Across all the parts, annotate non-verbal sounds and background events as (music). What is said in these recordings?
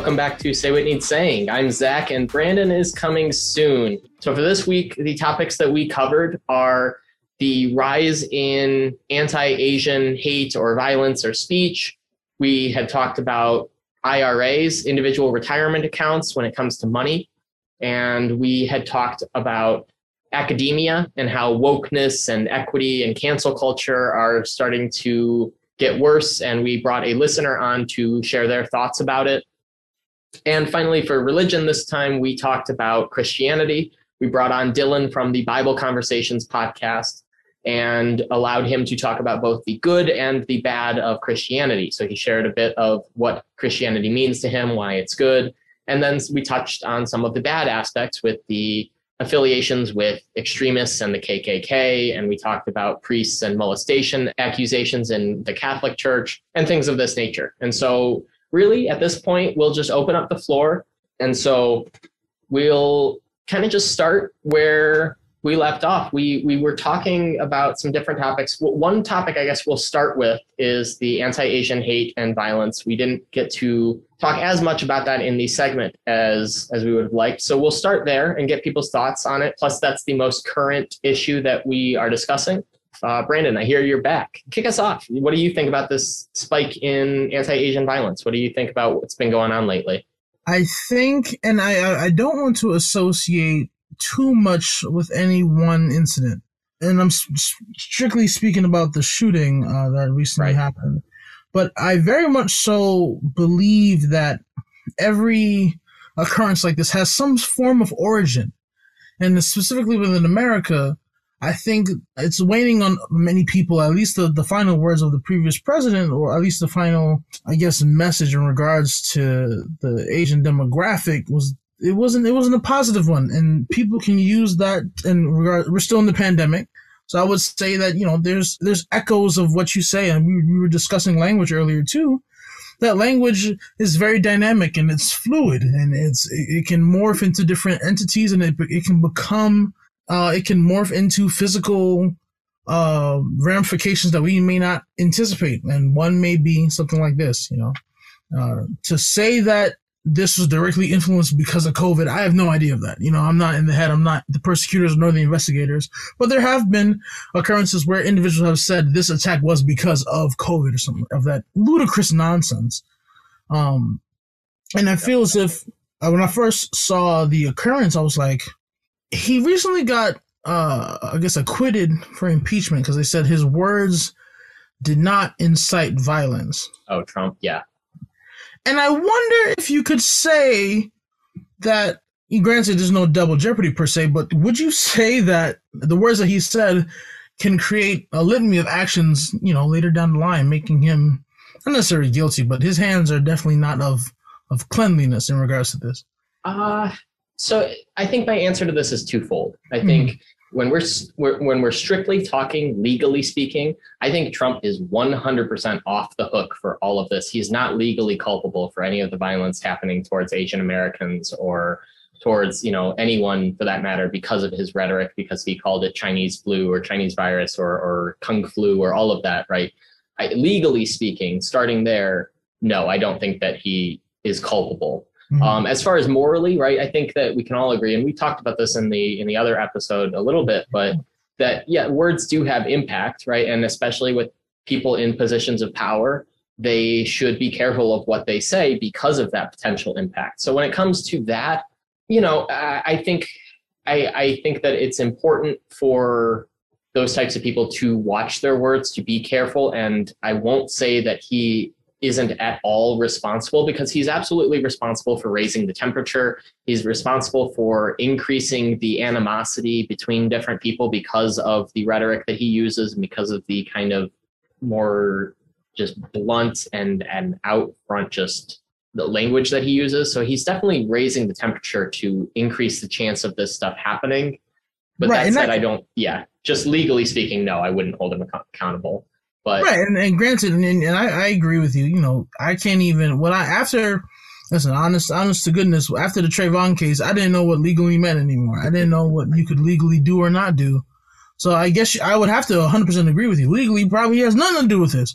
welcome back to Say What Needs Saying. I'm Zach, and Brandon is coming soon. So, for this week, the topics that we covered are the rise in anti Asian hate or violence or speech. We had talked about IRAs, individual retirement accounts, when it comes to money. And we had talked about academia and how wokeness and equity and cancel culture are starting to get worse. And we brought a listener on to share their thoughts about it. And finally, for religion, this time we talked about Christianity. We brought on Dylan from the Bible Conversations podcast and allowed him to talk about both the good and the bad of Christianity. So he shared a bit of what Christianity means to him, why it's good. And then we touched on some of the bad aspects with the affiliations with extremists and the KKK. And we talked about priests and molestation accusations in the Catholic Church and things of this nature. And so really at this point, we'll just open up the floor. And so we'll kind of just start where we left off. We we were talking about some different topics. One topic I guess we'll start with is the anti-Asian hate and violence. We didn't get to talk as much about that in the segment as as we would have liked. So we'll start there and get people's thoughts on it. Plus, that's the most current issue that we are discussing. Uh, Brandon, I hear you're back. Kick us off. What do you think about this spike in anti-Asian violence? What do you think about what's been going on lately? I think, and I, I don't want to associate too much with any one incident. And I'm strictly speaking about the shooting uh, that recently right. happened. But I very much so believe that every occurrence like this has some form of origin. And specifically within America, I think it's waning on many people, at least the, the final words of the previous president, or at least the final, I guess, message in regards to the Asian demographic was it wasn't it wasn't a positive one. And people can use that in regard we're still in the pandemic. So I would say that, you know, there's there's echoes of what you say, and we, we were discussing language earlier too. That language is very dynamic and it's fluid and it's it can morph into different entities and it it can become uh, it can morph into physical uh, ramifications that we may not anticipate. And one may be something like this, you know. Uh, to say that this was directly influenced because of COVID, I have no idea of that. You know, I'm not in the head, I'm not the persecutors nor the investigators, but there have been occurrences where individuals have said this attack was because of COVID or something of that ludicrous nonsense. Um, and I feel as if uh, when I first saw the occurrence, I was like, he recently got, uh, I guess, acquitted for impeachment because they said his words did not incite violence. Oh, Trump, yeah. And I wonder if you could say that, you granted, there's no double jeopardy per se, but would you say that the words that he said can create a litany of actions, you know, later down the line, making him not necessarily guilty, but his hands are definitely not of of cleanliness in regards to this? Uh so I think my answer to this is twofold. I mm-hmm. think when we're, we're when we're strictly talking legally speaking, I think Trump is 100% off the hook for all of this. He's not legally culpable for any of the violence happening towards Asian Americans or towards you know anyone for that matter because of his rhetoric because he called it Chinese flu or Chinese virus or or kung flu or all of that right. I, legally speaking, starting there, no, I don't think that he is culpable Mm-hmm. Um, as far as morally, right, I think that we can all agree, and we talked about this in the in the other episode a little bit, but that yeah, words do have impact, right, and especially with people in positions of power, they should be careful of what they say because of that potential impact. So when it comes to that, you know, I, I think I, I think that it's important for those types of people to watch their words, to be careful, and I won't say that he isn't at all responsible because he's absolutely responsible for raising the temperature. He's responsible for increasing the animosity between different people because of the rhetoric that he uses and because of the kind of more just blunt and and out front just the language that he uses. So he's definitely raising the temperature to increase the chance of this stuff happening. But right, that said, that, I don't. Yeah, just legally speaking, no, I wouldn't hold him accountable. But right, and, and granted, and, and I, I agree with you. You know, I can't even what I after listen, honest, honest to goodness, after the Trayvon case, I didn't know what legally meant anymore. I didn't know what you could legally do or not do. So I guess I would have to 100% agree with you. Legally, probably has nothing to do with this.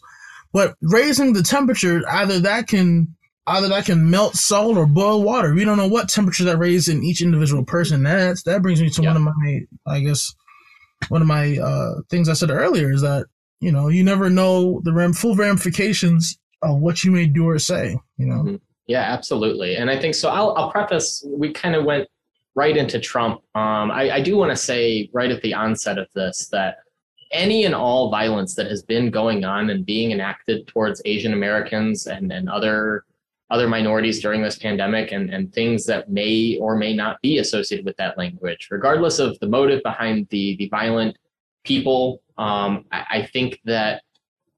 But raising the temperature, either that can either that can melt salt or boil water. We don't know what temperature that raises in each individual person. That's that brings me to yeah. one of my, I guess, one of my uh, things I said earlier is that you know you never know the ram- full ramifications of what you may do or say. You know. Mm-hmm. Yeah, absolutely. And I think so. I'll, I'll preface. We kind of went right into Trump. Um, I, I do want to say right at the onset of this that any and all violence that has been going on and being enacted towards Asian Americans and, and other other minorities during this pandemic and, and things that may or may not be associated with that language, regardless of the motive behind the, the violent people. Um, I, I think that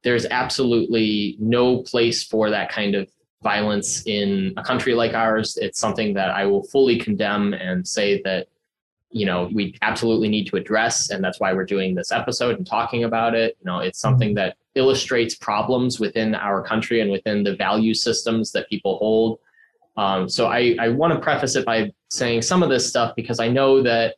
there's absolutely no place for that kind of violence in a country like ours. It's something that I will fully condemn and say that you know we absolutely need to address and that's why we're doing this episode and talking about it you know it's something that illustrates problems within our country and within the value systems that people hold um, so i, I want to preface it by saying some of this stuff because i know that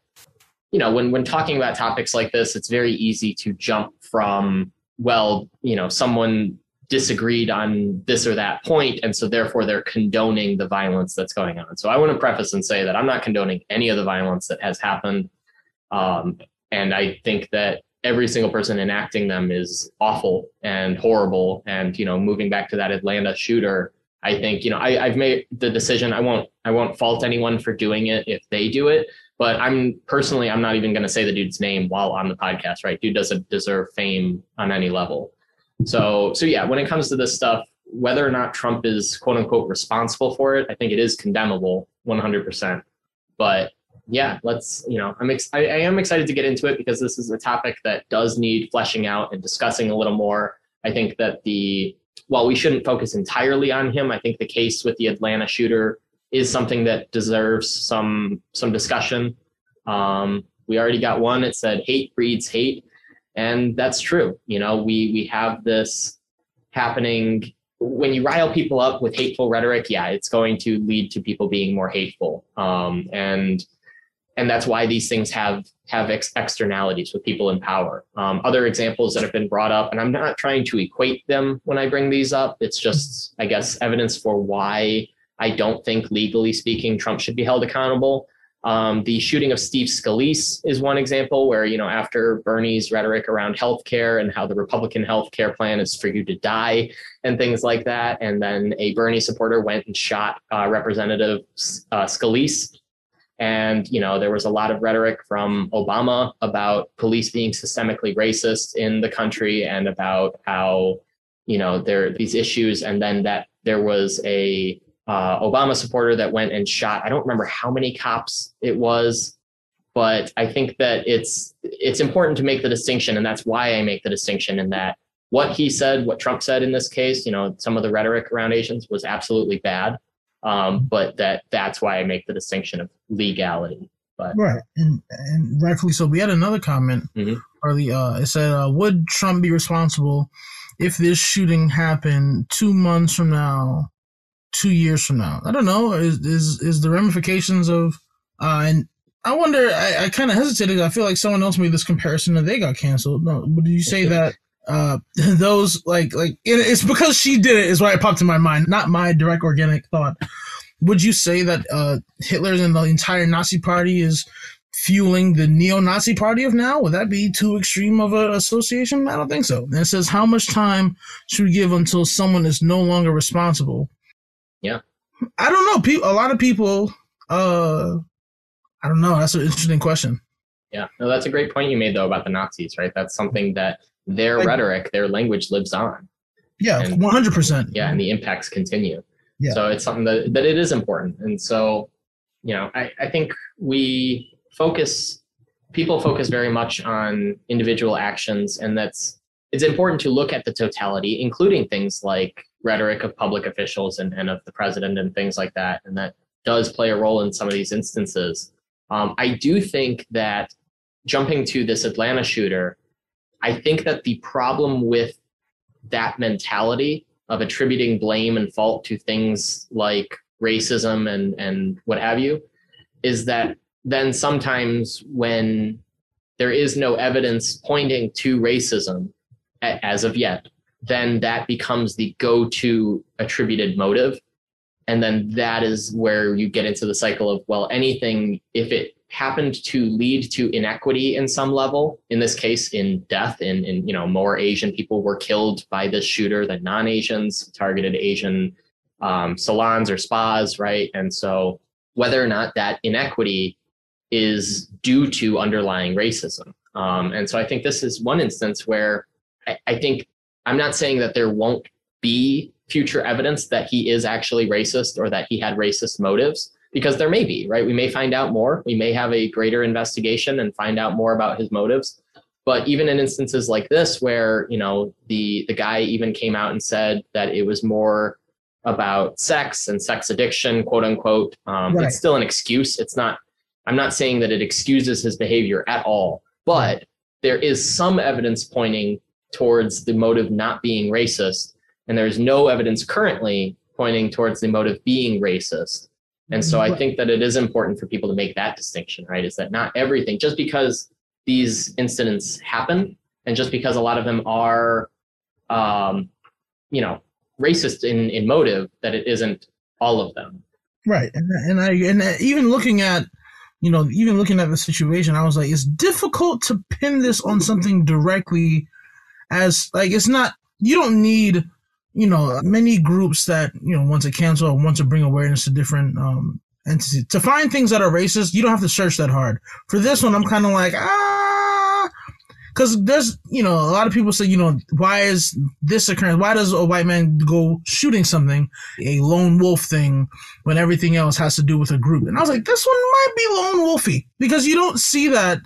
you know when when talking about topics like this it's very easy to jump from well you know someone disagreed on this or that point and so therefore they're condoning the violence that's going on. So i want to preface and say that i'm not condoning any of the violence that has happened um, and i think that every single person enacting them is awful and horrible. And you know moving back to that atlanta shooter i think you know I, i've made the decision i won't i won't fault anyone for doing it if they do it but i'm personally i'm not even going to say the dude's name while on the podcast right dude doesn't deserve fame on any level so, so yeah, when it comes to this stuff, whether or not Trump is quote unquote responsible for it, I think it is condemnable 100%. But yeah, let's, you know, I'm ex- I, I am excited to get into it because this is a topic that does need fleshing out and discussing a little more. I think that the, while we shouldn't focus entirely on him, I think the case with the Atlanta shooter is something that deserves some some discussion. Um, we already got one. It said hate breeds hate. And that's true. You know we we have this happening. When you rile people up with hateful rhetoric yeah it's going to lead to people being more hateful. Um, and and that's why these things have have ex- externalities with people in power. Um, other examples that have been brought up and i'm not trying to equate them when i bring these up. It's just i guess evidence for why i don't think legally speaking trump should be held accountable um, the shooting of Steve Scalise is one example where, you know, after Bernie's rhetoric around healthcare and how the Republican healthcare plan is for you to die and things like that. And then a Bernie supporter went and shot uh, Representative uh, Scalise. And, you know, there was a lot of rhetoric from Obama about police being systemically racist in the country and about how, you know, there are these issues. And then that there was a uh, Obama supporter that went and shot. I don't remember how many cops it was, but I think that it's it's important to make the distinction, and that's why I make the distinction in that what he said, what Trump said in this case, you know, some of the rhetoric around Asians was absolutely bad, um, but that that's why I make the distinction of legality. But right, and and rightfully so. We had another comment mm-hmm. early. Uh, it said, uh, "Would Trump be responsible if this shooting happened two months from now?" Two years from now? I don't know. Is is is the ramifications of uh, and I wonder. I, I kind of hesitated. I feel like someone else made this comparison and they got canceled. No, but did you say that uh, (laughs) those like like it, it's because she did it is why it popped in my mind, not my direct organic thought. Would you say that uh, Hitler and the entire Nazi Party is fueling the neo-Nazi party of now? Would that be too extreme of an association? I don't think so. And it says, how much time should we give until someone is no longer responsible yeah. I don't know. People, a lot of people. Uh, I don't know. That's an interesting question. Yeah, no, that's a great point you made though about the Nazis, right? That's something that their like, rhetoric, their language lives on. Yeah, one hundred percent. Yeah, and the impacts continue. Yeah. So it's something that that it is important, and so you know, I I think we focus people focus very much on individual actions, and that's it's important to look at the totality, including things like rhetoric of public officials and, and of the president and things like that. And that does play a role in some of these instances. Um, I do think that jumping to this Atlanta shooter, I think that the problem with that mentality of attributing blame and fault to things like racism and, and what have you is that then sometimes when there is no evidence pointing to racism as of yet, then that becomes the go to attributed motive. and then that is where you get into the cycle of well anything if it happened to lead to inequity in some level in this case in death in, in you know more asian people were killed by this shooter than non-asians targeted asian um, salons or spas right and so whether or not that inequity is due to underlying racism um, and so i think this is one instance where I, I think i'm not saying that there won't be future evidence that he is actually racist or that he had racist motives because there may be, right? We may find out more. We may have a greater investigation and find out more about his motives. But even in instances like this, where you know the the guy even came out and said that it was more about sex and sex addiction, quote unquote, um, right. it's still an excuse. It's not. I'm not saying that it excuses his behavior at all, but there is some evidence pointing towards the motive not being racist, and there's no evidence currently pointing towards the motive being racist. And so I think that it is important for people to make that distinction, right? Is that not everything, just because these incidents happen and just because a lot of them are, um, you know, racist in, in motive, that it isn't all of them. Right. And, and I, and even looking at, you know, even looking at the situation, I was like, it's difficult to pin this on something directly as like, it's not, you don't need you know, many groups that, you know, want to cancel or want to bring awareness to different um, entities. To find things that are racist, you don't have to search that hard. For this one, I'm kind of like, ah, because there's, you know, a lot of people say, you know, why is this occurring? Why does a white man go shooting something, a lone wolf thing, when everything else has to do with a group? And I was like, this one might be lone wolfy because you don't see that.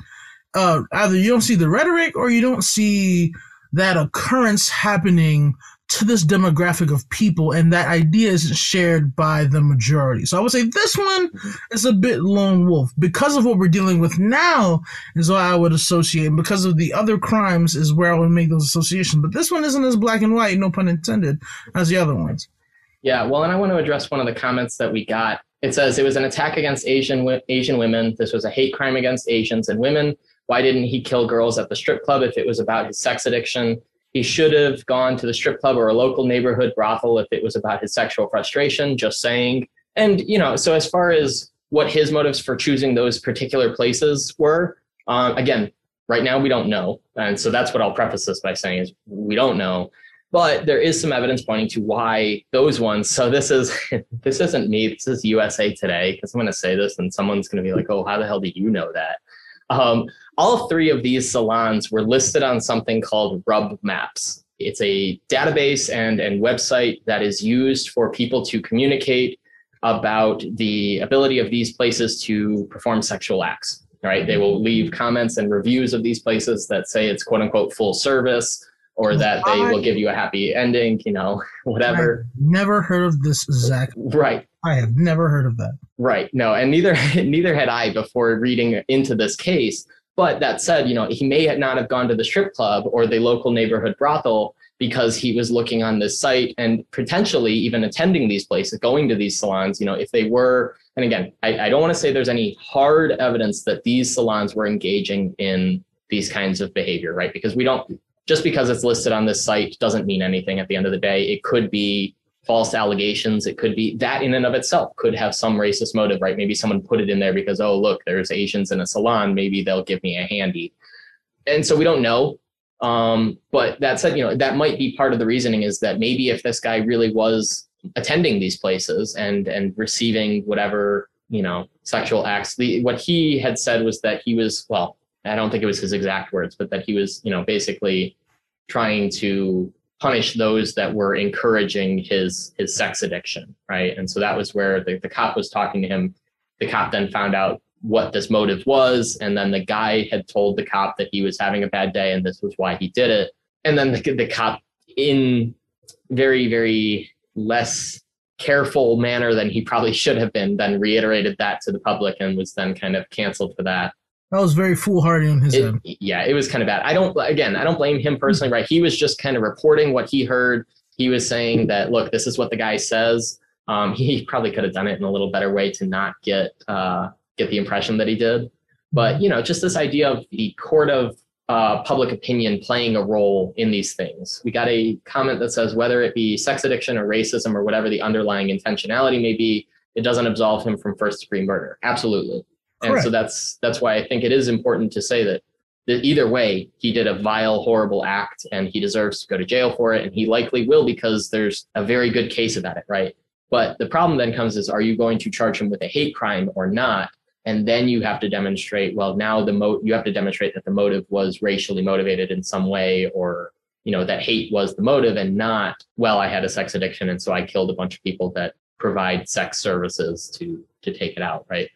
Uh, either you don't see the rhetoric or you don't see that occurrence happening to this demographic of people, and that idea isn't shared by the majority. So I would say this one is a bit lone wolf because of what we're dealing with now. Is why I would associate, and because of the other crimes, is where I would make those associations. But this one isn't as black and white, no pun intended, as the other ones. Yeah, well, and I want to address one of the comments that we got. It says it was an attack against Asian Asian women. This was a hate crime against Asians and women. Why didn't he kill girls at the strip club if it was about his sex addiction? He should have gone to the strip club or a local neighborhood brothel if it was about his sexual frustration, just saying. And, you know, so as far as what his motives for choosing those particular places were, um, again, right now we don't know. And so that's what I'll preface this by saying is we don't know. But there is some evidence pointing to why those ones. So this is (laughs) this isn't me. This is USA Today because I'm going to say this and someone's going to be like, "Oh, how the hell do you know that?" Um, all three of these salons were listed on something called Rub Maps. It's a database and, and website that is used for people to communicate about the ability of these places to perform sexual acts. Right? They will leave comments and reviews of these places that say it's quote unquote full service or oh, that they will give you a happy ending, you know, (laughs) whatever. I've never heard of this Zach. Right. I have never heard of that. Right. No, and neither (laughs) neither had I before reading into this case. But that said, you know, he may not have gone to the strip club or the local neighborhood brothel because he was looking on this site and potentially even attending these places, going to these salons, you know, if they were, and again, I, I don't want to say there's any hard evidence that these salons were engaging in these kinds of behavior, right? Because we don't, just because it's listed on this site doesn't mean anything at the end of the day. It could be false allegations. It could be that in and of itself could have some racist motive, right? Maybe someone put it in there because, oh, look, there's Asians in a salon. Maybe they'll give me a handy. And so we don't know. Um, but that said, you know, that might be part of the reasoning is that maybe if this guy really was attending these places and and receiving whatever you know sexual acts the what he had said was that he was well i don't think it was his exact words but that he was you know basically trying to punish those that were encouraging his his sex addiction, right? And so that was where the, the cop was talking to him. The cop then found out what this motive was, and then the guy had told the cop that he was having a bad day and this was why he did it. And then the, the cop, in very very less careful manner than he probably should have been, then reiterated that to the public and was then kind of canceled for that. That was very foolhardy on his it, end. Yeah, it was kind of bad. I don't, again, I don't blame him personally, right? He was just kind of reporting what he heard. He was saying that, look, this is what the guy says. Um, he probably could have done it in a little better way to not get uh, get the impression that he did. But you know, just this idea of the court of uh, public opinion playing a role in these things. We got a comment that says whether it be sex addiction or racism or whatever the underlying intentionality may be, it doesn't absolve him from first degree murder. Absolutely. Correct. And so that's that's why I think it is important to say that, that either way, he did a vile, horrible act and he deserves to go to jail for it. And he likely will because there's a very good case about it, right? But the problem then comes is are you going to charge him with a hate crime or not? And then you have to demonstrate, well, now the mo you have to demonstrate that the motive was racially motivated in some way or you know that hate was the motive and not well i had a sex addiction and so i killed a bunch of people that provide sex services to to take it out right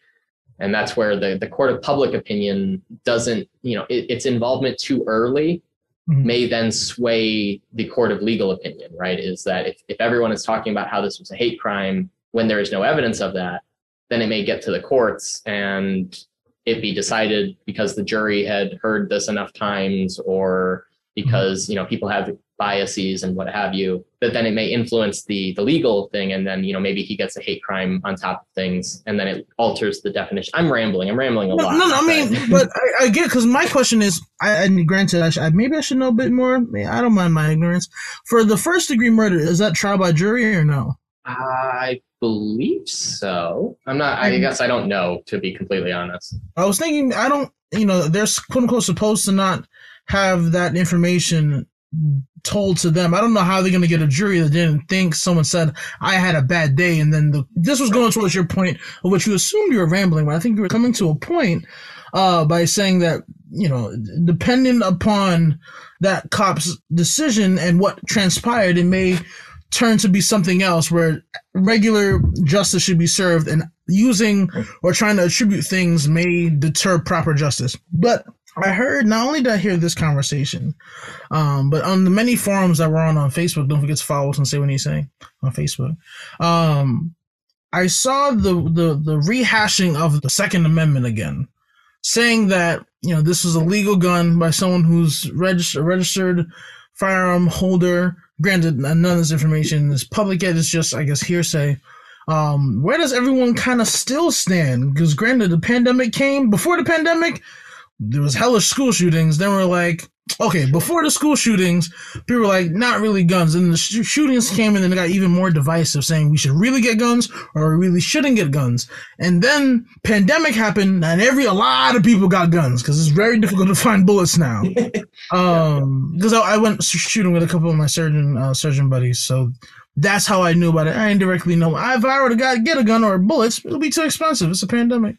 and that's where the, the court of public opinion doesn't you know it, its involvement too early mm-hmm. may then sway the court of legal opinion right is that if, if everyone is talking about how this was a hate crime when there is no evidence of that then it may get to the courts and it be decided because the jury had heard this enough times or because you know people have biases and what have you but then it may influence the the legal thing. And then you know maybe he gets a hate crime on top of things and then it alters the definition. I'm rambling. I'm rambling a no, lot. no, no i mean but I, I get because my question is i and granted I, should, I maybe i should know a bit more. I don't mind my ignorance. For the first degree murder is that trial by jury or no? I believe so. I'm not i hmm. guess i don't know to be completely honest. I was thinking i don't you know they're quote unquote supposed to not have that information told to them. I don't know how they're going to get a jury that didn't think someone said I had a bad day, and then the, this was going towards your point of which you assumed you were rambling, but I think you were coming to a point uh, by saying that you know, depending upon that cop's decision and what transpired, it may turn to be something else where regular justice should be served and using or trying to attribute things may deter proper justice. But I heard not only did I hear this conversation, um, but on the many forums that were on on Facebook, don't forget to follow us and say what you say on Facebook. Um, I saw the, the the rehashing of the Second Amendment again, saying that you know this was a legal gun by someone who's registered registered firearm holder. Granted, none of this information is public yet; it's just I guess hearsay. Um, where does everyone kind of still stand? Because granted, the pandemic came before the pandemic there was hellish school shootings. Then we're like, okay, before the school shootings, people were like, not really guns. And the sh- shootings came in and then it got even more divisive, saying we should really get guns or we really shouldn't get guns. And then pandemic happened and every a lot of people got guns because it's very difficult to find bullets now. (laughs) um, because I, I, went shooting with a couple of my surgeon uh, surgeon buddies, so. That's how I knew about it. I indirectly know if I were to get a gun or bullets, it'll be too expensive. It's a pandemic.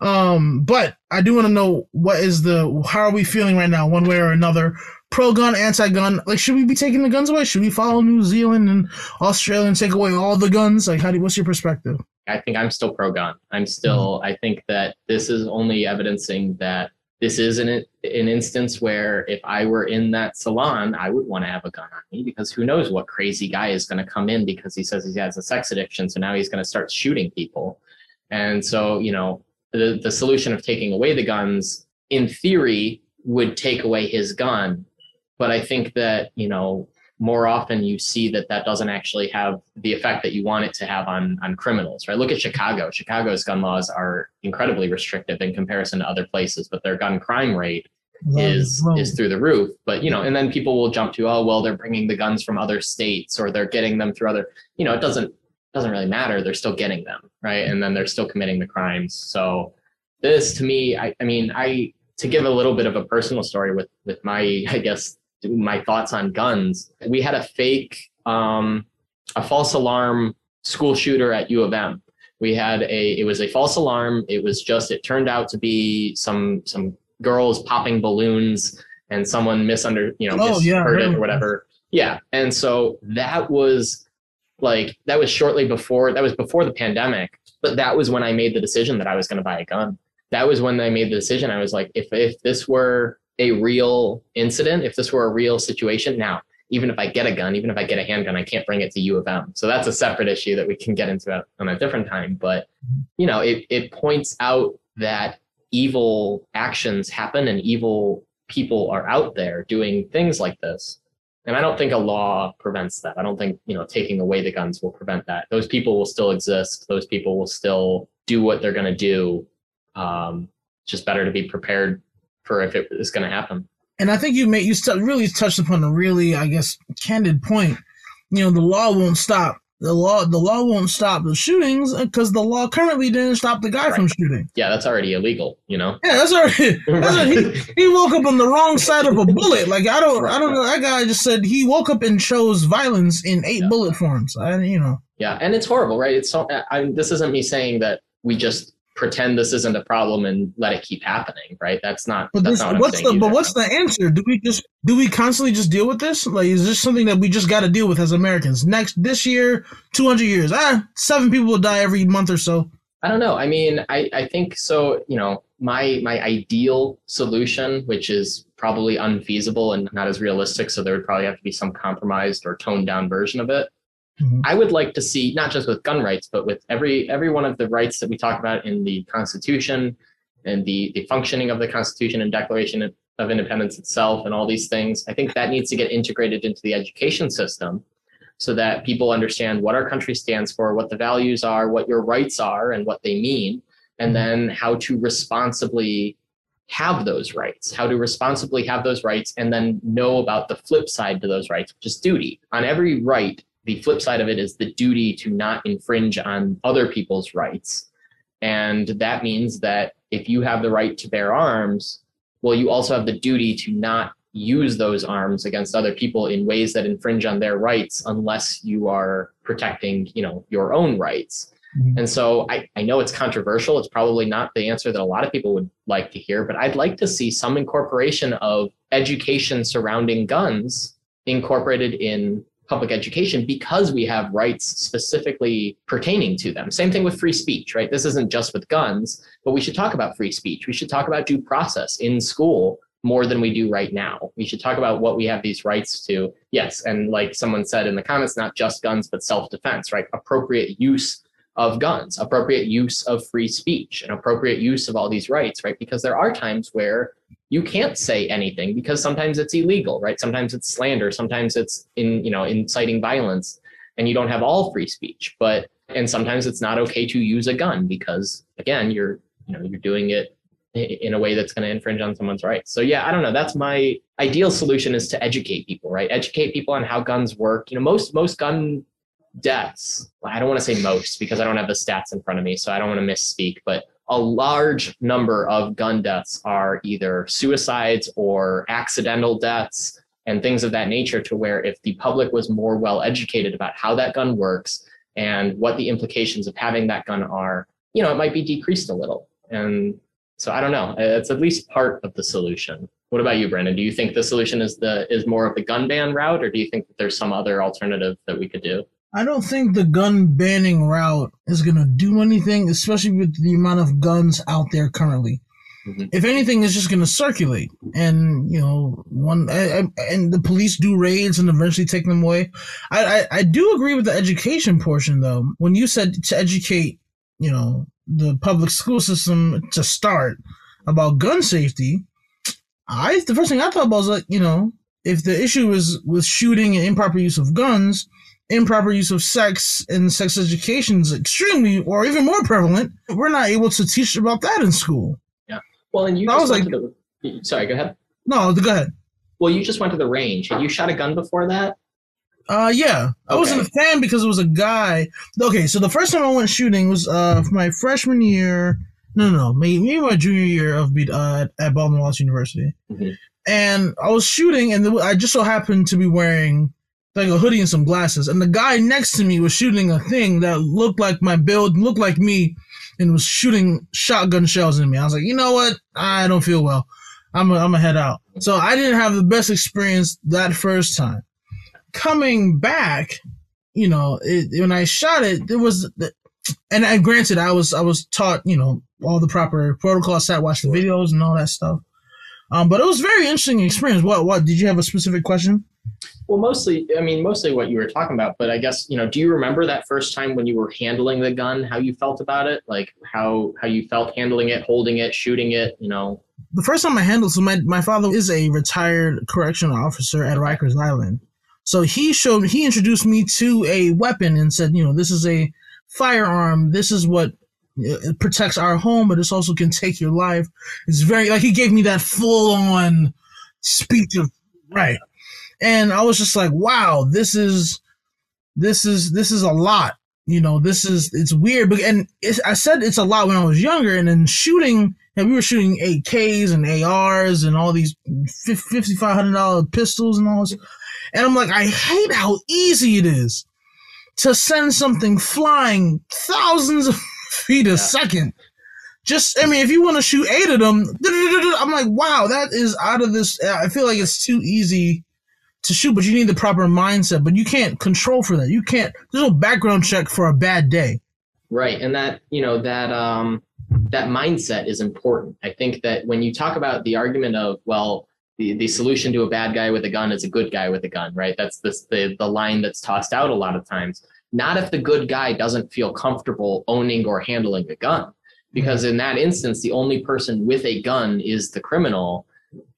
Um, but I do want to know what is the how are we feeling right now, one way or another? Pro gun, anti gun. Like, should we be taking the guns away? Should we follow New Zealand and Australia and take away all the guns? Like, how do what's your perspective? I think I'm still pro gun. I'm still. Mm-hmm. I think that this is only evidencing that this is an an instance where if I were in that salon, I would want to have a gun on me because who knows what crazy guy is going to come in because he says he has a sex addiction, so now he's going to start shooting people. And so, you know, the, the solution of taking away the guns, in theory, would take away his gun. But I think that, you know, more often you see that that doesn't actually have the effect that you want it to have on on criminals right? Look at chicago. Chicago's gun laws are incredibly restrictive in comparison to other places but their gun crime rate is is through the roof. But you know and then people will jump to oh well they're bringing the guns from other states or they're getting them through other you know it doesn't doesn't really matter. They're still getting them, right? And then they're still committing the crimes. So this to me, I, I mean, I to give a little bit of a personal story with with my, I guess, my thoughts on guns. We had a fake, um, a false alarm school shooter at U of M. We had a, it was a false alarm. It was just, it turned out to be some some girls popping balloons and someone misunder, you know, oh, misheard yeah, it or whatever. Yeah, and so that was like that was shortly before that was before the pandemic but that was when i made the decision that i was going to buy a gun. That was when i made the decision. I was like if if this were a real incident if this were a real situation now even if i get a gun even if i get a handgun i can't bring it to u of m. So that's a separate issue that we can get into on a different time but you know it, it points out that evil actions happen and evil people are out there doing things like this and I don't think a law prevents that. I don't think, you know, taking away the guns will prevent that. Those people will still exist. Those people will still do what they're going to do. Um, just better to be prepared for if it is going to happen. And I think you made you really touched upon a really, I guess, candid point. You know, the law won't stop the law. The law won't stop the shootings uh, because the law currently didn't stop the guy right. from shooting. Yeah, that's already illegal. You know. Yeah, that's already. (laughs) That's already he, he woke up on the wrong side of a bullet. Like I don't, right, I don't know. That guy just said he woke up and chose violence in eight yeah. bullet forms. I, you know. Yeah, and it's horrible, right? It's so. I, this isn't me saying that we just pretend this isn't a problem and let it keep happening, right? That's not. But, that's this, not what's the but what's the answer? Do we just do we constantly just deal with this? Like, is this something that we just got to deal with as Americans? Next this year, two hundred years, ah, seven people will die every month or so. I don't know. I mean, I I think so. You know, my my ideal solution, which is probably unfeasible and not as realistic, so there would probably have to be some compromised or toned down version of it Mm-hmm. I would like to see not just with gun rights, but with every every one of the rights that we talk about in the Constitution and the the functioning of the Constitution and Declaration of Independence itself and all these things. I think that needs to get integrated into the education system so that people understand what our country stands for, what the values are, what your rights are, and what they mean, and mm-hmm. then how to responsibly have those rights, how to responsibly have those rights, and then know about the flip side to those rights, which is duty. On every right, the flip side of it is the duty to not infringe on other people's rights. And that means that if you have the right to bear arms, well, you also have the duty to not use those arms against other people in ways that infringe on their rights unless you are protecting, you know, your own rights. Mm-hmm. And so I, I know it's controversial. It's probably not the answer that a lot of people would like to hear, but I'd like to see some incorporation of education surrounding guns incorporated in public education because we have rights specifically pertaining to them. Same thing with free speech, right? This isn't just with guns, but we should talk about free speech. We should talk about due process in school more than we do right now. We should talk about what we have these rights to. Yes, and like someone said in the comments, not just guns, but self defense, right? Appropriate use of guns, appropriate use of free speech, and appropriate use of all these rights, right? Because there are times where you can't say anything because sometimes it's illegal, right? Sometimes it's slander, sometimes it's in, you know, inciting violence, and you don't have all free speech. But and sometimes it's not okay to use a gun because again, you're, you know, you're doing it in a way that's going to infringe on someone's rights. So yeah, I don't know. That's my ideal solution is to educate people, right? Educate people on how guns work. You know, most most gun deaths. I don't want to say most because I don't have the stats in front of me, so I don't want to misspeak, but a large number of gun deaths are either suicides or accidental deaths and things of that nature to where if the public was more well educated about how that gun works and what the implications of having that gun are you know it might be decreased a little. And so i don't know. It's at least part of the solution. What about you brandon? Do you think the solution is the is more of the gun ban route or do you think that there's some other alternative that we could do I don't think the gun banning route is going to do anything, especially with the amount of guns out there currently. Mm-hmm. If anything, it's just going to circulate, and you know, one I, I, and the police do raids and eventually take them away. I, I I do agree with the education portion though. When you said to educate, you know, the public school system to start about gun safety, I the first thing I thought about was like, you know, if the issue is with shooting and improper use of guns, improper use of sex and sex education is extremely or even more prevalent. We're not able to teach about that in school. Yeah. Well, and you I was like, the, sorry, go ahead. No, go ahead. Well, you just went to the range. Had you shot a gun before that? Uh, yeah. I wasn't a fan because it was a guy. Okay, so the first time I went shooting was uh my freshman year. No, no, no, maybe, my junior year of uh, at Baldwin Wallace University. Mm-hmm. And I was shooting, and I just so happened to be wearing like a hoodie and some glasses. And the guy next to me was shooting a thing that looked like my build, looked like me, and was shooting shotgun shells in me. I was like, you know what? I don't feel well. I'm gonna head out. So I didn't have the best experience that first time. Coming back, you know, it, when I shot it, it was, and I, granted, I was I was taught, you know, all the proper protocols, sat watched the videos and all that stuff. Um, but it was very interesting experience. What what did you have a specific question? Well, mostly, I mean, mostly what you were talking about, but I guess, you know, do you remember that first time when you were handling the gun, how you felt about it? Like how, how you felt handling it, holding it, shooting it, you know? The first time I handled, so my, my father is a retired correctional officer at Rikers Island. So he showed, he introduced me to a weapon and said, you know, this is a firearm. This is what it protects our home, but this also can take your life. It's very, like, he gave me that full on, speech of right. And I was just like, wow, this is this is this is a lot. You know, this is it's weird. But and I said it's a lot when I was younger, and then shooting. And we were shooting AKs and ARs and all these fifty five hundred dollar pistols and all this. And I'm like, I hate how easy it is to send something flying thousands of feet a yeah. second. Just, I mean, if you want to shoot eight of them, I'm like, wow, that is out of this. I feel like it's too easy to shoot, but you need the proper mindset. But you can't control for that. You can't. There's no background check for a bad day. Right, and that you know that um that mindset is important. I think that when you talk about the argument of well, the, the solution to a bad guy with a gun is a good guy with a gun, right? That's this, the, the line that's tossed out a lot of times. Not if the good guy doesn't feel comfortable owning or handling a gun. Because in that instance, the only person with a gun is the criminal.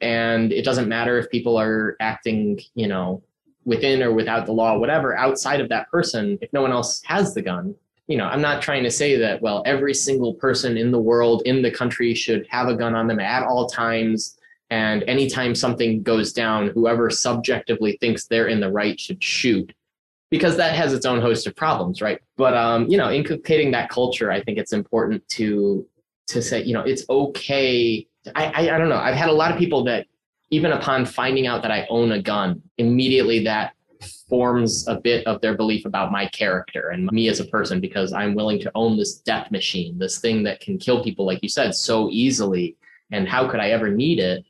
And it doesn't matter if people are acting, you know, within or without the law, whatever, outside of that person, if no one else has the gun, you know, I'm not trying to say that, well, every single person in the world, in the country should have a gun on them at all times and anytime something goes down, whoever subjectively thinks they're in the right should shoot because that has its own host of problems, right? But um, you know, inculcating that culture, I think it's important to to say, you know, it's okay. I, I I don't know. I've had a lot of people that even upon finding out that I own a gun, immediately that forms a bit of their belief about my character and me as a person because I'm willing to own this death machine, this thing that can kill people, like you said, so easily. And how could I ever need it?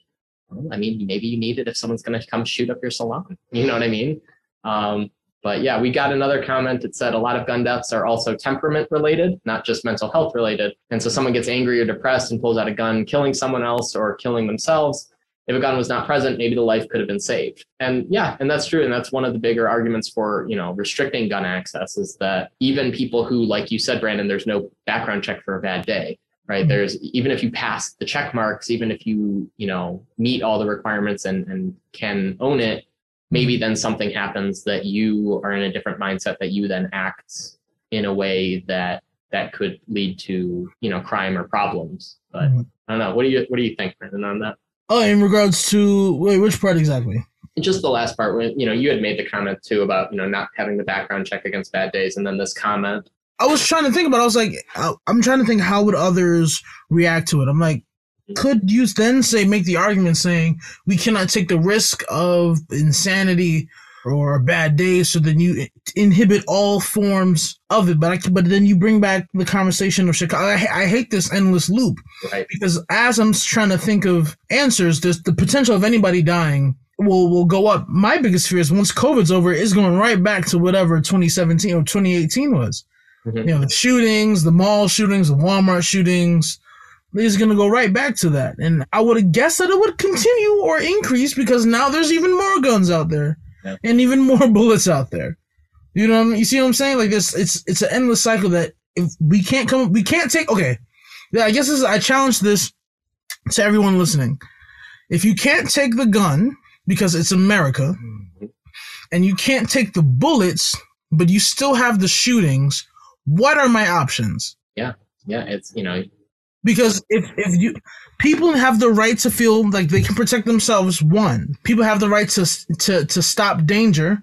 I mean, maybe you need it if someone's going to come shoot up your salon. You know what I mean? Um, but yeah, we got another comment that said a lot of gun deaths are also temperament related, not just mental health related. And so someone gets angry or depressed and pulls out a gun, killing someone else or killing themselves. If a gun was not present, maybe the life could have been saved. And yeah, and that's true. And that's one of the bigger arguments for, you know, restricting gun access is that even people who, like you said, Brandon, there's no background check for a bad day right? Mm-hmm. There's even if you pass the check marks, even if you, you know, meet all the requirements and, and can own it, maybe then something happens that you are in a different mindset that you then act in a way that that could lead to, you know, crime or problems. But mm-hmm. I don't know. What do you what do you think, Brandon, on that? Oh, in regards to wait, which part exactly? Just the last part when you know you had made the comment too about you know not having the background check against bad days, and then this comment I was trying to think about. It. I was like, I'm trying to think how would others react to it. I'm like, could you then say make the argument saying we cannot take the risk of insanity or a bad day, so then you inhibit all forms of it. But I, but then you bring back the conversation of Chicago. I, I hate this endless loop right. because as I'm trying to think of answers, there's the potential of anybody dying will will go up. My biggest fear is once COVID's over, it's going right back to whatever 2017 or 2018 was. Mm-hmm. You know, the shootings, the mall shootings, the Walmart shootings, it's going to go right back to that. And I would have guessed that it would continue or increase because now there's even more guns out there and even more (laughs) bullets out there. You know, I mean? you see what I'm saying? Like this, it's it's an endless cycle that if we can't come, we can't take. Okay, yeah, I guess this, I challenge this to everyone listening. If you can't take the gun because it's America, and you can't take the bullets, but you still have the shootings, what are my options? Yeah, yeah, it's you know because if if you people have the right to feel like they can protect themselves. One, people have the right to to to stop danger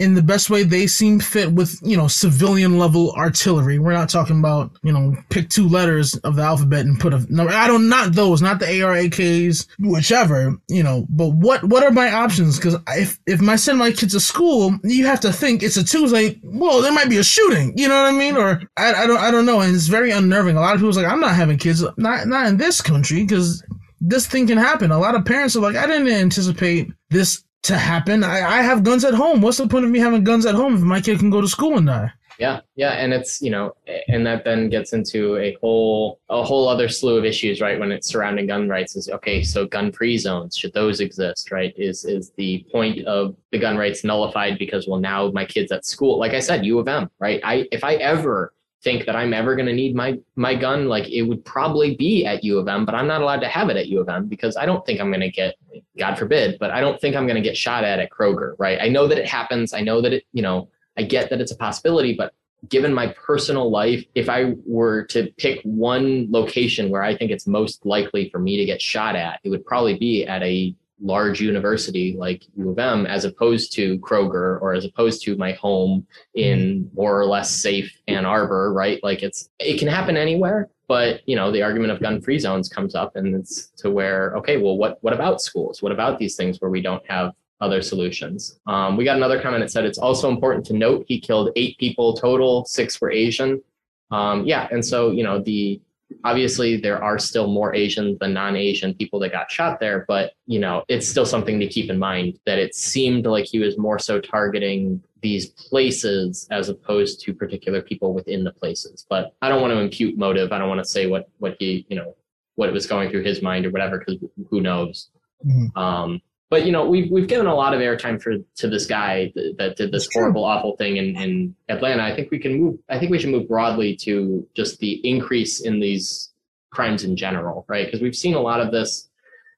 in the best way they seem fit with, you know, civilian level artillery. We're not talking about, you know, pick two letters of the alphabet and put a number. I don't, not those, not the ARAKs, whichever, you know, but what, what are my options? Cause if, if I send my kids to school, you have to think it's a Tuesday. Well, there might be a shooting, you know what I mean? Or I, I don't, I don't know. And it's very unnerving. A lot of people's like, I'm not having kids, not, not in this country because this thing can happen. A lot of parents are like, I didn't anticipate this to happen. I, I have guns at home. What's the point of me having guns at home if my kid can go to school and die? Yeah, yeah, and it's you know, and that then gets into a whole a whole other slew of issues, right? When it's surrounding gun rights, is okay. So gun-free zones should those exist, right? Is is the point of the gun rights nullified because well now my kids at school, like I said, U of M, right? I if I ever think that I'm ever going to need my my gun, like it would probably be at U of M, but I'm not allowed to have it at U of M because I don't think I'm going to get, God forbid, but I don't think I'm going to get shot at at Kroger, right? I know that it happens. I know that it, you know, I get that it's a possibility, but given my personal life, if I were to pick one location where I think it's most likely for me to get shot at, it would probably be at a large university like U of M as opposed to Kroger or as opposed to my home in more or less safe Ann Arbor, right? Like it's it can happen anywhere, but you know the argument of gun-free zones comes up, and it's to where okay, well, what what about schools? What about these things where we don't have other solutions? Um, we got another comment that said it's also important to note he killed eight people total, six were Asian. Um, yeah, and so you know the obviously there are still more asian than non-asian people that got shot there but you know it's still something to keep in mind that it seemed like he was more so targeting these places as opposed to particular people within the places. But i don't want to impute motive. I don't want to say what what he you know what was going through his mind or whatever because who knows? Mm-hmm. um but you know we've we've given a lot of airtime for to this guy that, that did this horrible awful thing in, in Atlanta. I think we can move. I think we should move broadly to just the increase in these crimes in general, right? Because we've seen a lot of this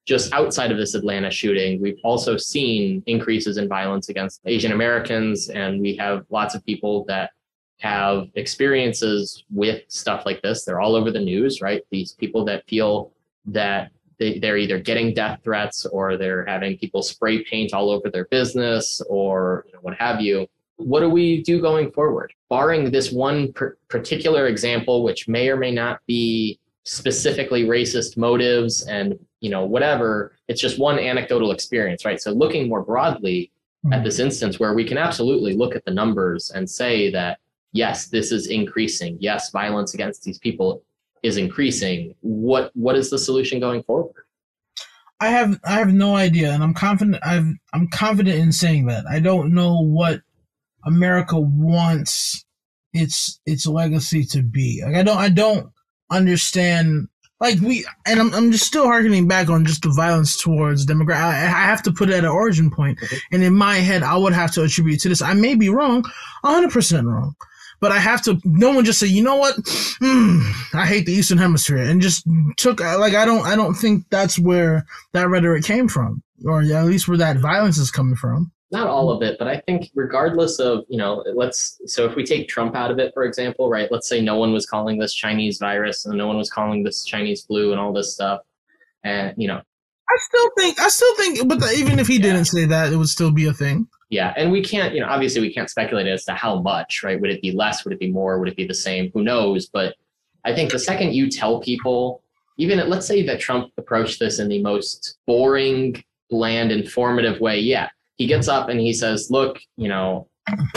just outside of this Atlanta shooting. We've also seen increases in violence against Asian Americans, and we have lots of people that have experiences with stuff like this. They're all over the news, right? These people that feel that they, they're either getting death threats or they're having people spray paint all over their business or you know, what have you. What do we do going forward? Barring this one per- particular example, which may or may not be specifically racist motives and you know whatever, it's just one anecdotal experience, right? So looking more broadly mm-hmm. at this instance, where we can absolutely look at the numbers and say that yes, this is increasing. Yes, violence against these people is increasing. What what is the solution going forward? I have I have no idea, and I'm confident. I've I'm confident in saying that. I don't know what America wants its its legacy to be. Like I don't I don't understand. Like we and I'm I'm just still harkening back on just the violence towards Democrat. I, I have to put it at an origin point, and in my head, I would have to attribute to this. I may be wrong, 100 percent wrong but I have to. No one just say, you know what? Mm, I hate the Eastern Hemisphere, and just took like I don't. I don't think that's where that rhetoric came from, or at least where that violence is coming from. Not all of it, but I think regardless of you know, let's. So if we take Trump out of it, for example, right? Let's say no one was calling this Chinese virus, and no one was calling this Chinese flu, and all this stuff, and you know. I still think. I still think, but the, even if he yeah. didn't say that, it would still be a thing. Yeah, and we can't, you know, obviously we can't speculate as to how much, right? Would it be less? Would it be more? Would it be the same? Who knows? But I think the second you tell people, even let's say that Trump approached this in the most boring, bland, informative way, yeah, he gets up and he says, "Look, you know,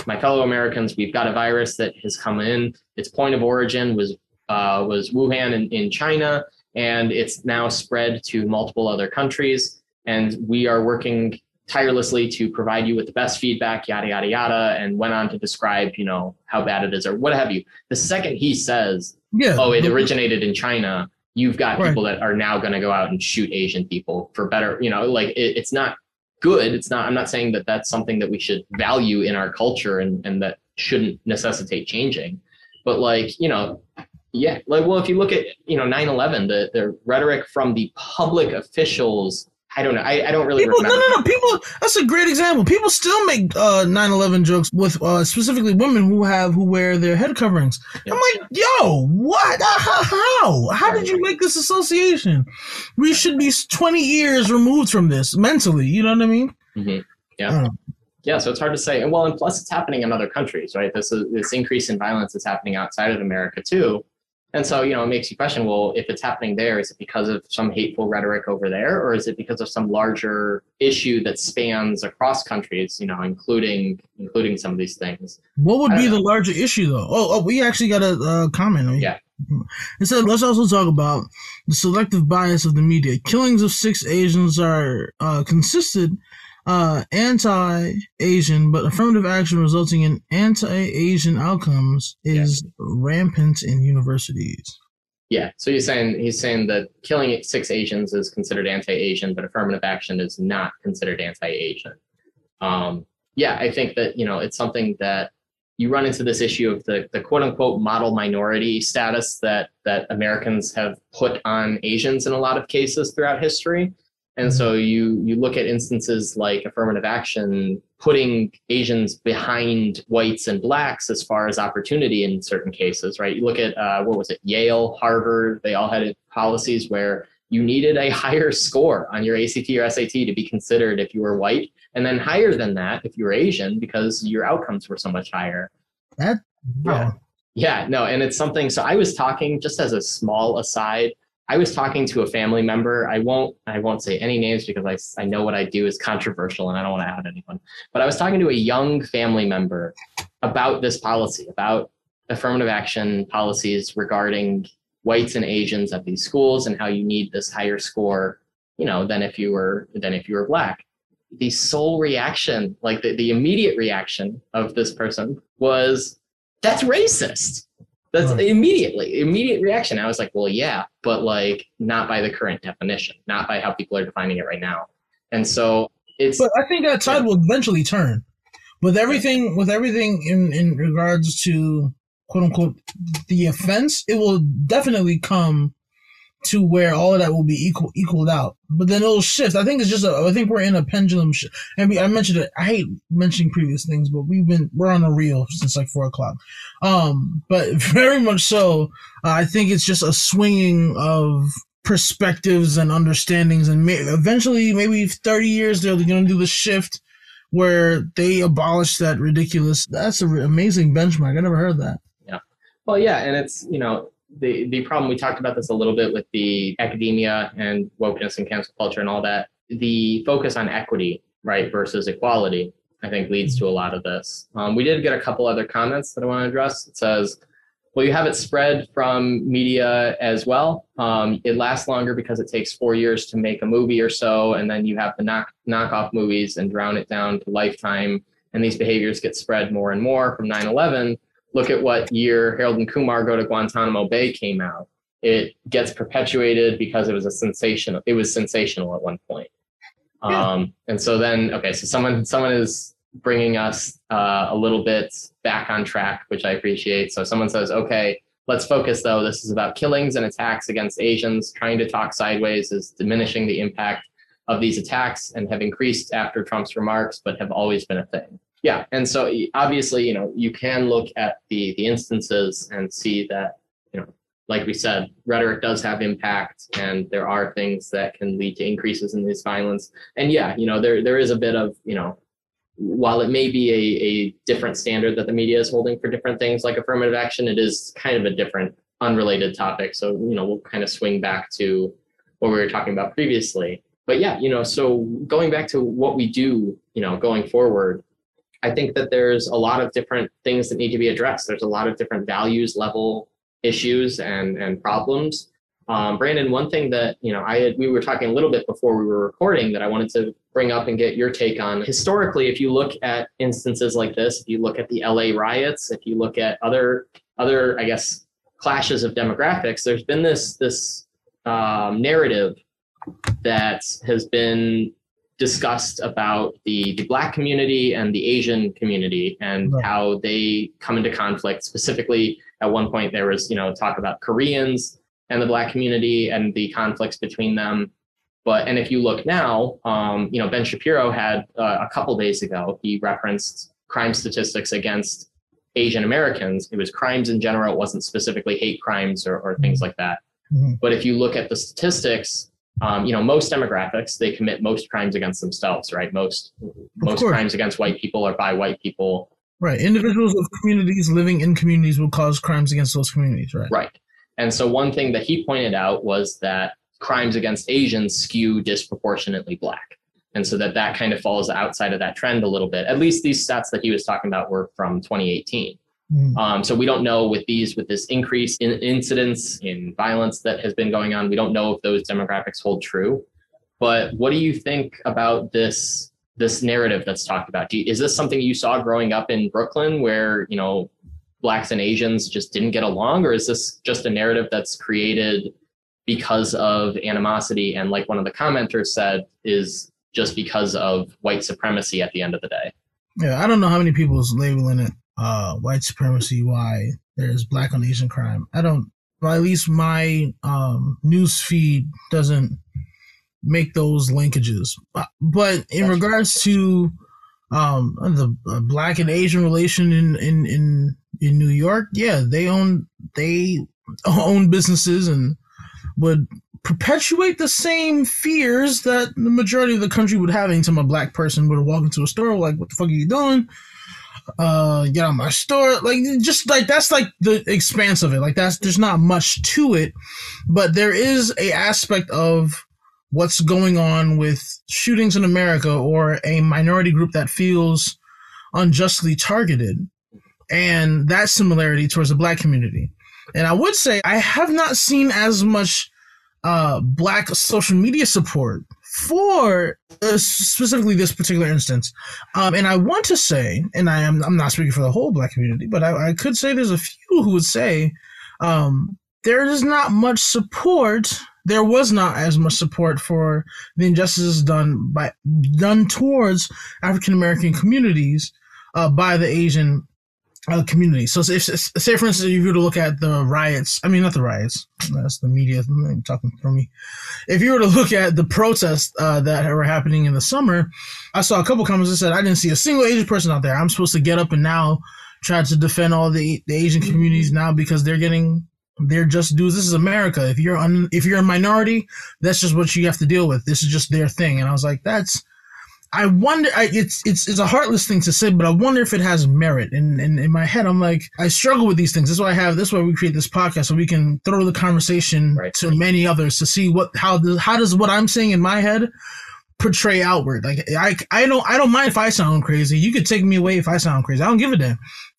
my fellow Americans, we've got a virus that has come in. Its point of origin was uh, was Wuhan in, in China, and it's now spread to multiple other countries. And we are working tirelessly to provide you with the best feedback, yada, yada, yada, and went on to describe, you know, how bad it is or what have you. The second he says, yeah, oh, it originated in China, you've got right. people that are now going to go out and shoot Asian people for better, you know, like it, it's not good. It's not, I'm not saying that that's something that we should value in our culture and, and that shouldn't necessitate changing. But like, you know, yeah, like, well, if you look at, you know, 9 11, the, the rhetoric from the public officials I don't know. I, I don't really people, remember. No, no, no. People. That's a great example. People still make uh 9/11 jokes with uh, specifically women who have who wear their head coverings. I'm like, yo, what? (laughs) How? How, how did you make this association? We should be 20 years removed from this mentally. You know what I mean? Mm-hmm. Yeah. Yeah, so it's hard to say. And well, and plus it's happening in other countries, right? This is, this increase in violence is happening outside of America too. And so, you know, it makes you question, well, if it's happening there, is it because of some hateful rhetoric over there, or is it because of some larger issue that spans across countries, you know, including including some of these things? What would be know. the larger issue though? Oh, oh, we actually got a uh, comment. Yeah. It said, let's also talk about the selective bias of the media. Killings of six Asians are uh, consisted uh, anti-Asian, but affirmative action resulting in anti-Asian outcomes is yeah. rampant in universities. Yeah, so he's saying he's saying that killing six Asians is considered anti-Asian, but affirmative action is not considered anti-Asian. Um, yeah, I think that you know it's something that you run into this issue of the, the quote unquote model minority status that that Americans have put on Asians in a lot of cases throughout history. And so you you look at instances like affirmative action putting Asians behind whites and blacks as far as opportunity in certain cases, right? You look at uh, what was it, Yale, Harvard, they all had policies where you needed a (laughs) higher score on your ACT or SAT to be considered if you were white, and then higher than that if you were Asian because your outcomes were so much higher. That yeah. Yeah, no, and it's something. So I was talking just as a small aside. I was talking to a family member. I won't I won't say any names because I, I know what I do is controversial and I don't want to out anyone. But I was talking to a young family member about this policy, about affirmative action policies regarding whites and Asians at these schools and how you need this higher score, you know, than if you were than if you were black. The sole reaction, like the, the immediate reaction of this person was that's racist. That's right. immediately immediate reaction. I was like, well, yeah, but like not by the current definition, not by how people are defining it right now. And so it's. But I think that tide yeah. will eventually turn. With everything, with everything in in regards to quote unquote the offense, it will definitely come to where all of that will be equal equaled out. But then it'll shift. I think it's just a, I think we're in a pendulum shift. I mean, I mentioned it. I hate mentioning previous things, but we've been we're on a reel since like four o'clock. Um, but (laughs) very much so. Uh, I think it's just a swinging of perspectives and understandings, and may, eventually, maybe thirty years, they're going to do the shift where they abolish that ridiculous. That's an amazing benchmark. I never heard that. Yeah. Well, yeah, and it's you know the the problem we talked about this a little bit with the academia and wokeness and cancel culture and all that. The focus on equity, right, versus equality, I think leads to a lot of this. Um, we did get a couple other comments that I want to address. It says, "Well, you have it spread from media as well. Um, it lasts longer because it takes four years to make a movie or so, and then you have the knock knockoff movies and drown it down to lifetime." And these behaviors get spread more and more from 9 11 look at what year Harold and Kumar Go to Guantanamo Bay came out. It gets perpetuated because it was a sensational. It was sensational at one point. Yeah. Um, and so then, okay, so someone someone is bringing us uh, a little bit back on track, which I appreciate. So someone says, okay, let's focus though. This is about killings and attacks against Asians. Trying to talk sideways is diminishing the impact of these attacks and have increased after Trump's remarks, but have always been a thing. Yeah, and so obviously, you know, you can look at the the instances and see that, you know, like we said, rhetoric does have impact, and there are things that can lead to increases in this violence. And yeah, you know, there there is a bit of, you know, while it may be a, a different standard that the media is holding for different things like affirmative action, it is kind of a different, unrelated topic. So, you know, we'll kind of swing back to what we were talking about previously. But yeah, you know, so going back to what we do, you know, going forward, I think that there's a lot of different things that need to be addressed. There's a lot of different values level issues and and problems. Um, Brandon, one thing that you know, I had, we were talking a little bit before we were recording that I wanted to bring up and get your take on. Historically, if you look at instances like this, if you look at the LA riots, if you look at other other, I guess, clashes of demographics, there's been this this um, narrative that has been discussed about the, the black community and the asian community and right. how they come into conflict specifically at one point there was you know talk about koreans and the black community and the conflicts between them but and if you look now um, you know ben shapiro had uh, a couple days ago he referenced crime statistics against asian americans it was crimes in general it wasn't specifically hate crimes or, or things mm-hmm. like that mm-hmm. but if you look at the statistics um, you know, most demographics they commit most crimes against themselves, right? Most most crimes against white people are by white people. Right. Individuals of communities living in communities will cause crimes against those communities, right? Right. And so one thing that he pointed out was that crimes against Asians skew disproportionately black. And so that that kind of falls outside of that trend a little bit. At least these stats that he was talking about were from 2018. Mm. Um, so we don't know with these, with this increase in incidents in violence that has been going on, we don't know if those demographics hold true. But what do you think about this this narrative that's talked about? You, is this something you saw growing up in Brooklyn, where you know blacks and Asians just didn't get along, or is this just a narrative that's created because of animosity and, like one of the commenters said, is just because of white supremacy at the end of the day? Yeah, I don't know how many people is labeling it uh, white supremacy, why there's black on Asian crime. I don't, or at least my um, news feed doesn't make those linkages. Uh, but in That's regards to um, the uh, black and Asian relation in, in, in, in New York, yeah, they own, they own businesses and would perpetuate the same fears that the majority of the country would have anytime a black person would walk into a store like what the fuck are you doing uh get out my store like just like that's like the expanse of it. Like that's there's not much to it but there is a aspect of what's going on with shootings in america or a minority group that feels unjustly targeted and that similarity towards the black community. And i would say i have not seen as much uh black social media support for uh, specifically this particular instance. Um, and I want to say, and I am I'm not speaking for the whole black community, but I, I could say there's a few who would say um, there is not much support. There was not as much support for the injustices done by done towards African American communities uh, by the Asian uh, community. So, if, say for instance, if you were to look at the riots, I mean, not the riots, that's the media talking for me. If you were to look at the protests uh, that were happening in the summer, I saw a couple comments that said, I didn't see a single Asian person out there. I'm supposed to get up and now try to defend all the, the Asian communities now because they're getting they're just dudes. This is America. If you're un, if you're a minority, that's just what you have to deal with. This is just their thing. And I was like, that's I wonder. I, it's it's it's a heartless thing to say, but I wonder if it has merit. And, and in my head, I'm like, I struggle with these things. That's why I have. That's why we create this podcast, so we can throw the conversation right. to many others to see what how how does what I'm saying in my head portray outward. Like I I don't I don't mind if I sound crazy. You could take me away if I sound crazy. I don't give a damn.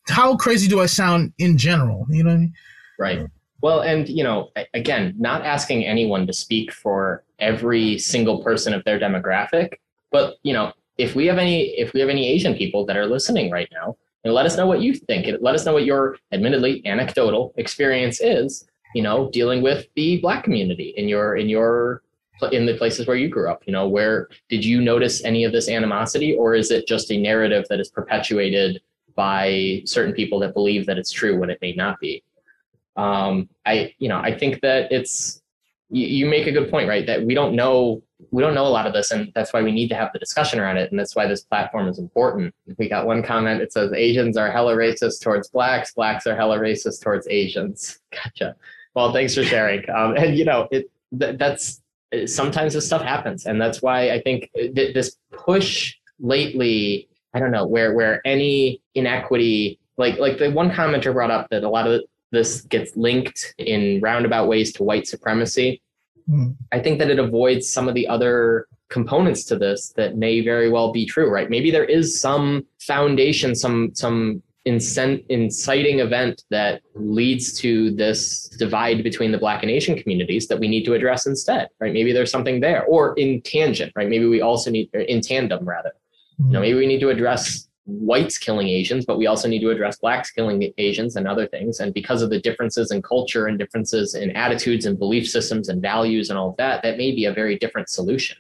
How crazy do I sound in general? You know what I mean? Right. Well, and you know, again, not asking anyone to speak for every single person of their demographic but you know, if we have any if we have any Asian people that are listening right now, and let us know what you think. Let us know what your admittedly anecdotal experience is. You know, dealing with the Black community in your in your in the places where you grew up. You know, where did you notice any of this animosity, or is it just a narrative that is perpetuated by certain people that believe that it's true when it may not be? Um, I you know I think that it's you, you make a good point, right? That we don't know we don't know a lot of this and that's why we need to have the discussion around it and that's why this platform is important. We got one comment it says asians are hella racist towards blacks blacks are hella racist towards asians. (laughs) Gotcha. Well thanks for sharing. Um, and you know it th- that's sometimes this stuff happens and that's why i think th- this push lately i don't know where where any inequity like like the one commenter brought up that a lot of this gets linked in roundabout ways to white supremacy Mm. I think that it avoids some of the other components to this that may very well be true, right? Maybe there is some foundation, some some incent, inciting event that leads to this divide between the Black and Asian communities that we need to address instead, right? Maybe there's something there, or in tangent, right? Maybe we also need, in tandem rather, you know, mm. maybe we need to address whites killing Asians, but we also need to address blacks killing Asians and other things. And because of the differences in culture and differences in attitudes and belief systems and values and all of that, that may be a very different solution.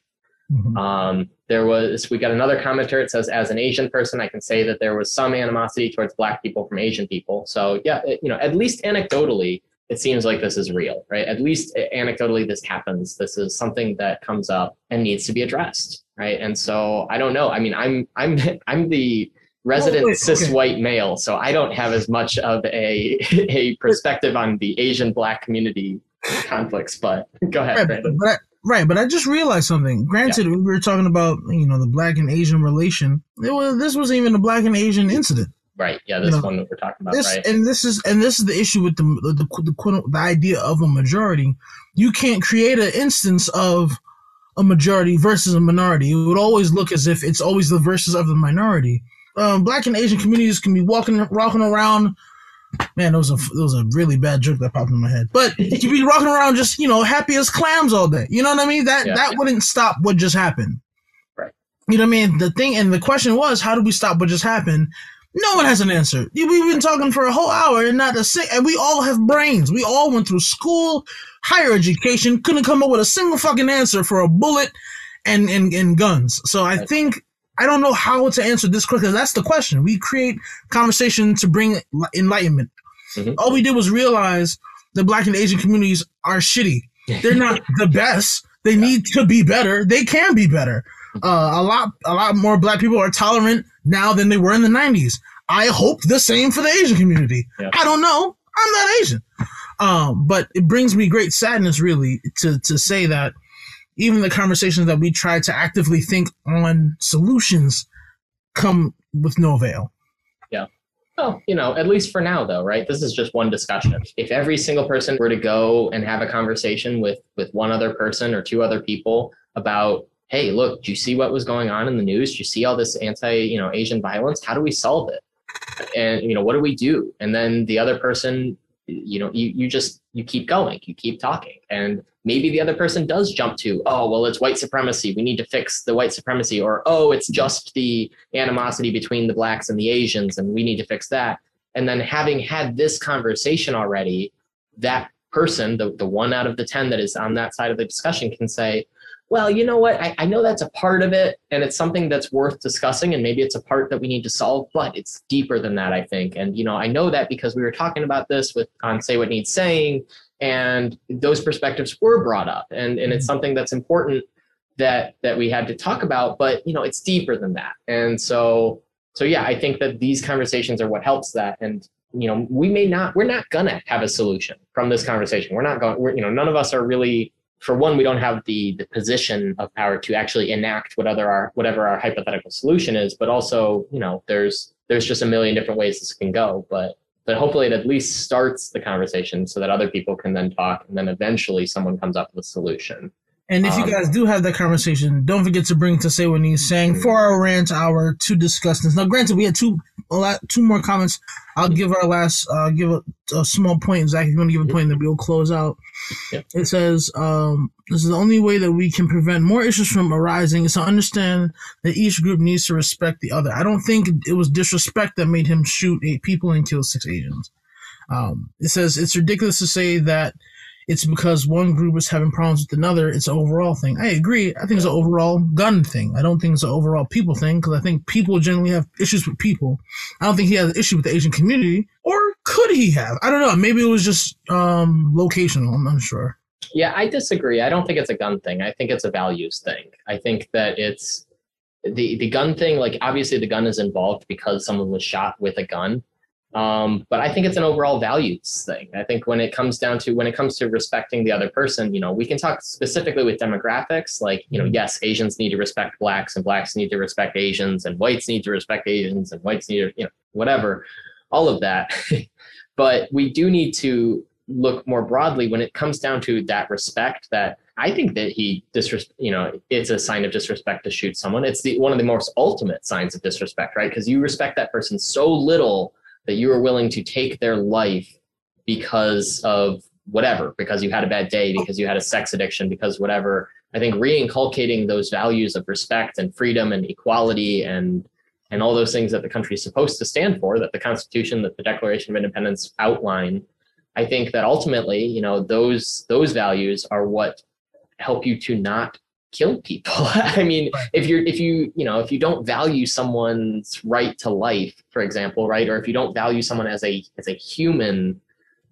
Mm-hmm. Um, there was, we got another commenter. It says, as an Asian person, I can say that there was some animosity towards black people from Asian people. So yeah, it, you know, at least anecdotally, it seems like this is real, right? At least anecdotally, this happens. This is something that comes up and needs to be addressed, right? And so I don't know. I mean, I'm I'm (laughs) I'm the resident oh, cis okay. white male, so I don't have as much of a (laughs) a perspective on the Asian black community conflicts. But go ahead, right, Brandon. But I, right, but I just realized something. Granted, yeah. we were talking about you know the black and Asian relation. It was this was even a black and Asian incident. Right. Yeah, this you know, one that we're talking about. This, right. And this is and this is the issue with the the, the the, the idea of a majority. You can't create an instance of a majority versus a minority. It would always look as if it's always the versus of the minority um, black and Asian communities can be walking walking around. Man, that was a that was a really bad joke that popped in my head. But you can be (laughs) walking around just you know happy as clams all day. You know what I mean? That yeah, that wouldn't stop what just happened. Right. You know what I mean? The thing and the question was, how do we stop what just happened? No one has an answer. We've been talking for a whole hour and not a. And we all have brains. We all went through school, higher education, couldn't come up with a single fucking answer for a bullet and and, and guns. So I think I don't know how to answer this quickly. That's the question. We create conversation to bring enlightenment. Mm-hmm. All we did was realize the black and Asian communities are shitty. (laughs) They're not the best. They yeah. need to be better. They can be better. Mm-hmm. Uh, a lot, a lot more black people are tolerant now than they were in the '90s. I hope the same for the Asian community. Yeah. I don't know. I'm not Asian. Um, but it brings me great sadness, really, to to say that even the conversations that we try to actively think on solutions come with no avail. Yeah. Well, you know, at least for now, though, right? This is just one discussion. If every single person were to go and have a conversation with with one other person or two other people about, hey, look, do you see what was going on in the news? Do you see all this anti, you know, Asian violence? How do we solve it? And you know, what do we do? And then the other person you know you, you just you keep going you keep talking and maybe the other person does jump to oh well it's white supremacy we need to fix the white supremacy or oh it's just the animosity between the blacks and the asians and we need to fix that and then having had this conversation already that person the, the one out of the 10 that is on that side of the discussion can say well, you know what? I, I know that's a part of it and it's something that's worth discussing and maybe it's a part that we need to solve, but it's deeper than that, I think. And, you know, I know that because we were talking about this with on Say What Needs Saying and those perspectives were brought up and, and it's mm-hmm. something that's important that that we had to talk about, but you know, it's deeper than that. And so so yeah, I think that these conversations are what helps that. And you know, we may not, we're not gonna have a solution from this conversation. We're not going, we're, you know, none of us are really for one, we don't have the the position of power to actually enact whatever our whatever our hypothetical solution is, but also, you know, there's there's just a million different ways this can go. But but hopefully it at least starts the conversation so that other people can then talk and then eventually someone comes up with a solution. And if um, you guys do have that conversation, don't forget to bring to Say What Needs Saying for our rant hour to discuss this. Now, granted, we had two a lot, two more comments. I'll give our last, uh, give a, a small point. Zach, if you want to give a point, then we'll close out. Yep. It says, um, this is the only way that we can prevent more issues from arising is to understand that each group needs to respect the other. I don't think it was disrespect that made him shoot eight people and kill six Asians. Um, it says it's ridiculous to say that it's because one group is having problems with another. It's an overall thing. I agree. I think it's an overall gun thing. I don't think it's an overall people thing because I think people generally have issues with people. I don't think he has an issue with the Asian community, or could he have? I don't know. Maybe it was just um, locational. I'm not sure. Yeah, I disagree. I don't think it's a gun thing. I think it's a values thing. I think that it's the the gun thing. Like obviously, the gun is involved because someone was shot with a gun um, but I think it's an overall values thing. I think when it comes down to when it comes to respecting the other person, you know, we can talk specifically with demographics, like, you know, mm-hmm. yes, Asians need to respect blacks and blacks need to respect Asians and whites need to respect Asians and whites need to, you know, whatever, all of that. (laughs) but we do need to look more broadly when it comes down to that respect that I think that he disres- you know, it's a sign of disrespect to shoot someone. It's the one of the most ultimate signs of disrespect, right? Because you respect that person so little that you are willing to take their life because of whatever, because you had a bad day, because you had a sex addiction, because whatever. I think reinculcating those values of respect and freedom and equality and and all those things that the country is supposed to stand for, that the Constitution, that the Declaration of Independence outline, I think that ultimately, you know, those those values are what help you to not kill people. (laughs) I mean, right. if you're if you you know if you don't value someone's right to life, for example, right, or if you don't value someone as a as a human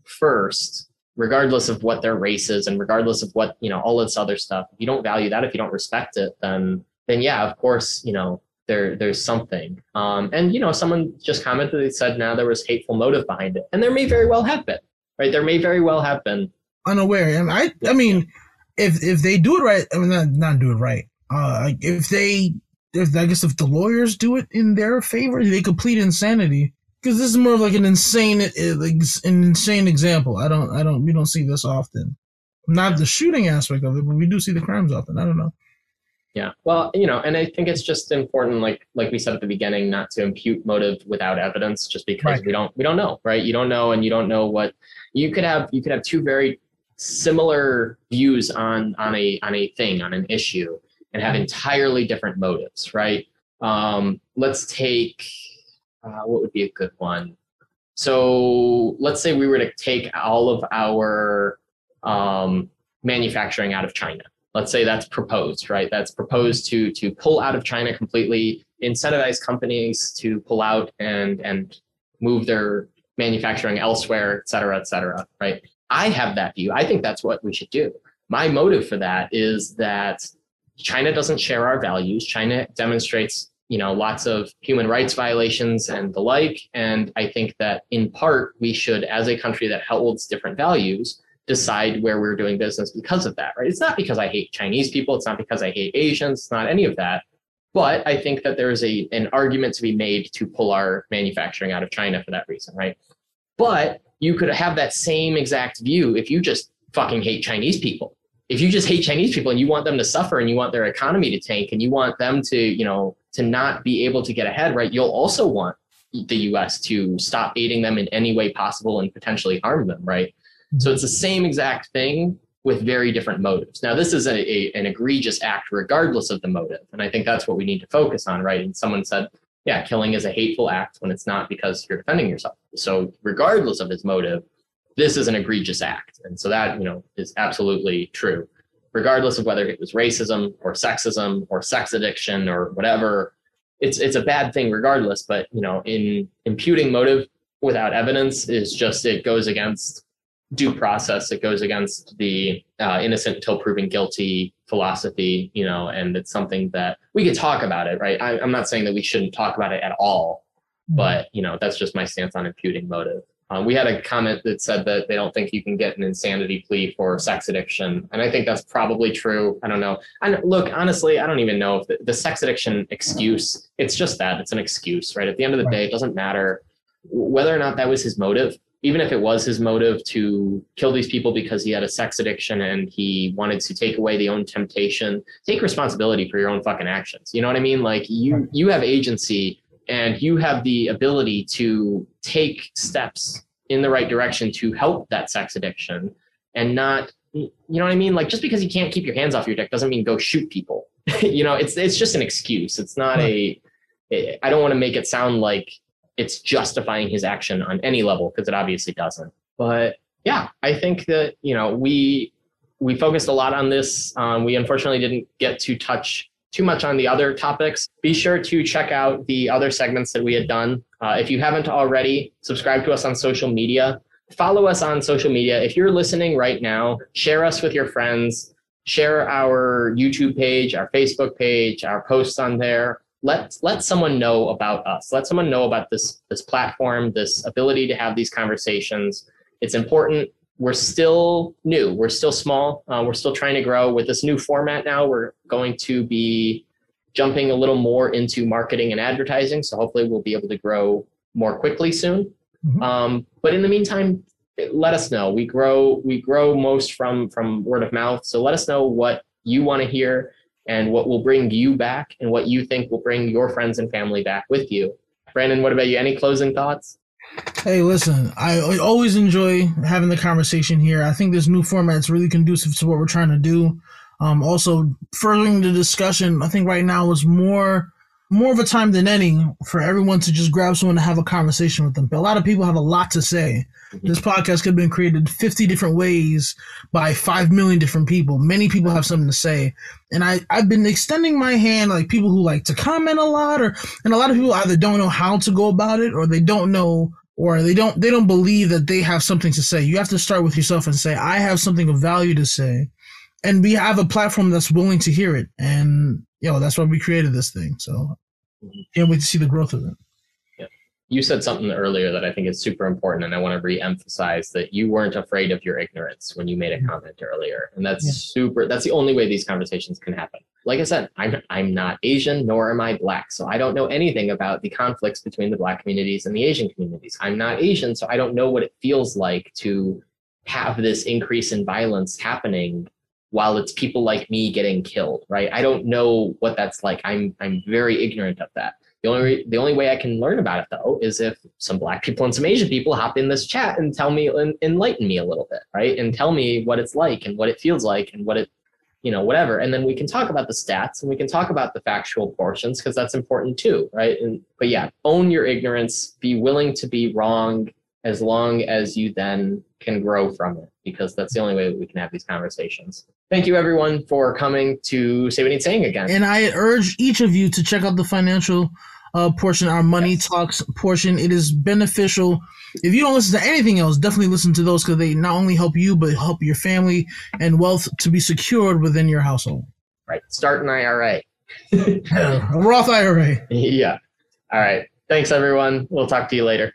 first, regardless of what their race is and regardless of what you know all this other stuff, if you don't value that, if you don't respect it, then then yeah, of course, you know there there's something. Um, and you know, someone just commented they said now there was hateful motive behind it, and there may very well have been, right? There may very well have been. Unaware, and I I mean if if they do it right, I mean not, not do it right. Uh, if they, if I guess if the lawyers do it in their favor, they complete insanity. Because this is more of like an insane, uh, an insane example. I don't, I don't, we don't see this often. Not the shooting aspect of it, but we do see the crimes often. I don't know. Yeah, well, you know, and I think it's just important, like like we said at the beginning, not to impute motive without evidence, just because right. we don't we don't know, right? You don't know, and you don't know what you could have. You could have two very similar views on on a on a thing on an issue and have entirely different motives right? Um, let's take uh, what would be a good one? So let's say we were to take all of our um, manufacturing out of china. Let's say that's proposed right? That's proposed to to pull out of china completely incentivize companies to pull out and and move their manufacturing elsewhere et cetera et cetera right I have that view. I think that's what we should do. My motive for that is that China doesn't share our values. China demonstrates you know, lots of human rights violations and the like. And I think that in part, we should, as a country that holds different values, decide where we're doing business because of that, right? It's not because I hate Chinese people. It's not because I hate Asians. It's not any of that. But I think that there's a an argument to be made to pull our manufacturing out of China for that reason, right? But you could have that same exact view if you just fucking hate Chinese people. If you just hate Chinese people and you want them to suffer and you want their economy to tank and you want them to, you know, to not be able to get ahead, right? You'll also want the US to stop aiding them in any way possible and potentially harm them, right? So it's the same exact thing with very different motives. Now, this is a, a, an egregious act regardless of the motive. And I think that's what we need to focus on, right? And someone said, yeah, killing is a hateful act when it's not because you're defending yourself. So regardless of his motive, this is an egregious act. And so that, you know, is absolutely true. Regardless of whether it was racism or sexism or sex addiction or whatever, it's it's a bad thing regardless. But you know, in imputing motive without evidence is just it goes against due process. It goes against the uh, innocent until proven guilty philosophy, you know, and it's something that we could talk about it, right? I, am not saying that we shouldn't talk about it at all. But you know, that's just my stance on imputing motive. Um, we had a comment that said that they don't think you can get an insanity plea for sex addiction, and I think that's probably true. I don't know. And look, honestly, I don't even know if the, the sex addiction excuse. It's just that it's an excuse, right? At the end of the day, it doesn't matter whether or not that was his motive even if it was his motive to kill these people because he had a sex addiction and he wanted to take away the own temptation, take responsibility for your own fucking actions. You know what I mean? Like you you have agency and you have the ability to take steps in the right direction to help that sex addiction and not you know what I mean? Like just because you can't keep your hands off your dick doesn't mean go shoot people. (laughs) you know, it's it's just an excuse. It's not a I don't want to make it sound like it's justifying his action on any level because it obviously doesn't. But yeah, I think that you know we we focused a lot on this. Um, we unfortunately didn't get to touch too much on the other topics. Be sure to check out the other segments that we had done. Uh, if you haven't already, subscribe to us on social media. Follow us on social media. If you're listening right now, share us with your friends. Share our YouTube page, our Facebook page, our posts on there let let someone know about us let someone know about this this platform this ability to have these conversations it's important we're still new we're still small uh, we're still trying to grow with this new format now we're going to be jumping a little more into marketing and advertising so hopefully we'll be able to grow more quickly soon mm-hmm. um, but in the meantime let us know we grow we grow most from from word of mouth so let us know what you want to hear and what will bring you back and what you think will bring your friends and family back with you. Brandon, what about you? Any closing thoughts? Hey, listen, I always enjoy having the conversation here. I think this new format is really conducive to what we're trying to do. Um, also, furthering the discussion, I think right now is more more of a time than any for everyone to just grab someone to have a conversation with them. But a lot of people have a lot to say. Mm-hmm. This podcast could have been created 50 different ways by 5 million different people. Many people have something to say. And I, I've been extending my hand, like people who like to comment a lot, or, and a lot of people either don't know how to go about it or they don't know or they don't they don't believe that they have something to say. You have to start with yourself and say, I have something of value to say. And we have a platform that's willing to hear it. And you know, that's why we created this thing. So can't wait to see the growth of it. Yeah. You said something earlier that I think is super important, and I want to re-emphasize that you weren't afraid of your ignorance when you made a mm-hmm. comment earlier, and that's yeah. super. That's the only way these conversations can happen. Like I said, I'm I'm not Asian, nor am I black, so I don't know anything about the conflicts between the black communities and the Asian communities. I'm not Asian, so I don't know what it feels like to have this increase in violence happening while it's people like me getting killed, right? I don't know what that's like. I'm I'm very ignorant of that. The only the only way I can learn about it though is if some black people and some Asian people hop in this chat and tell me and enlighten me a little bit, right? And tell me what it's like and what it feels like and what it you know whatever and then we can talk about the stats and we can talk about the factual portions because that's important too right and but yeah own your ignorance be willing to be wrong as long as you then can grow from it because that's the only way that we can have these conversations. Thank you everyone for coming to Say What Needs Saying again. And I urge each of you to check out the financial uh, portion, our money yes. talks portion. It is beneficial. If you don't listen to anything else, definitely listen to those because they not only help you, but help your family and wealth to be secured within your household. Right. Start an IRA. a (laughs) Roth IRA. (laughs) Yeah. All right. Thanks, everyone. We'll talk to you later.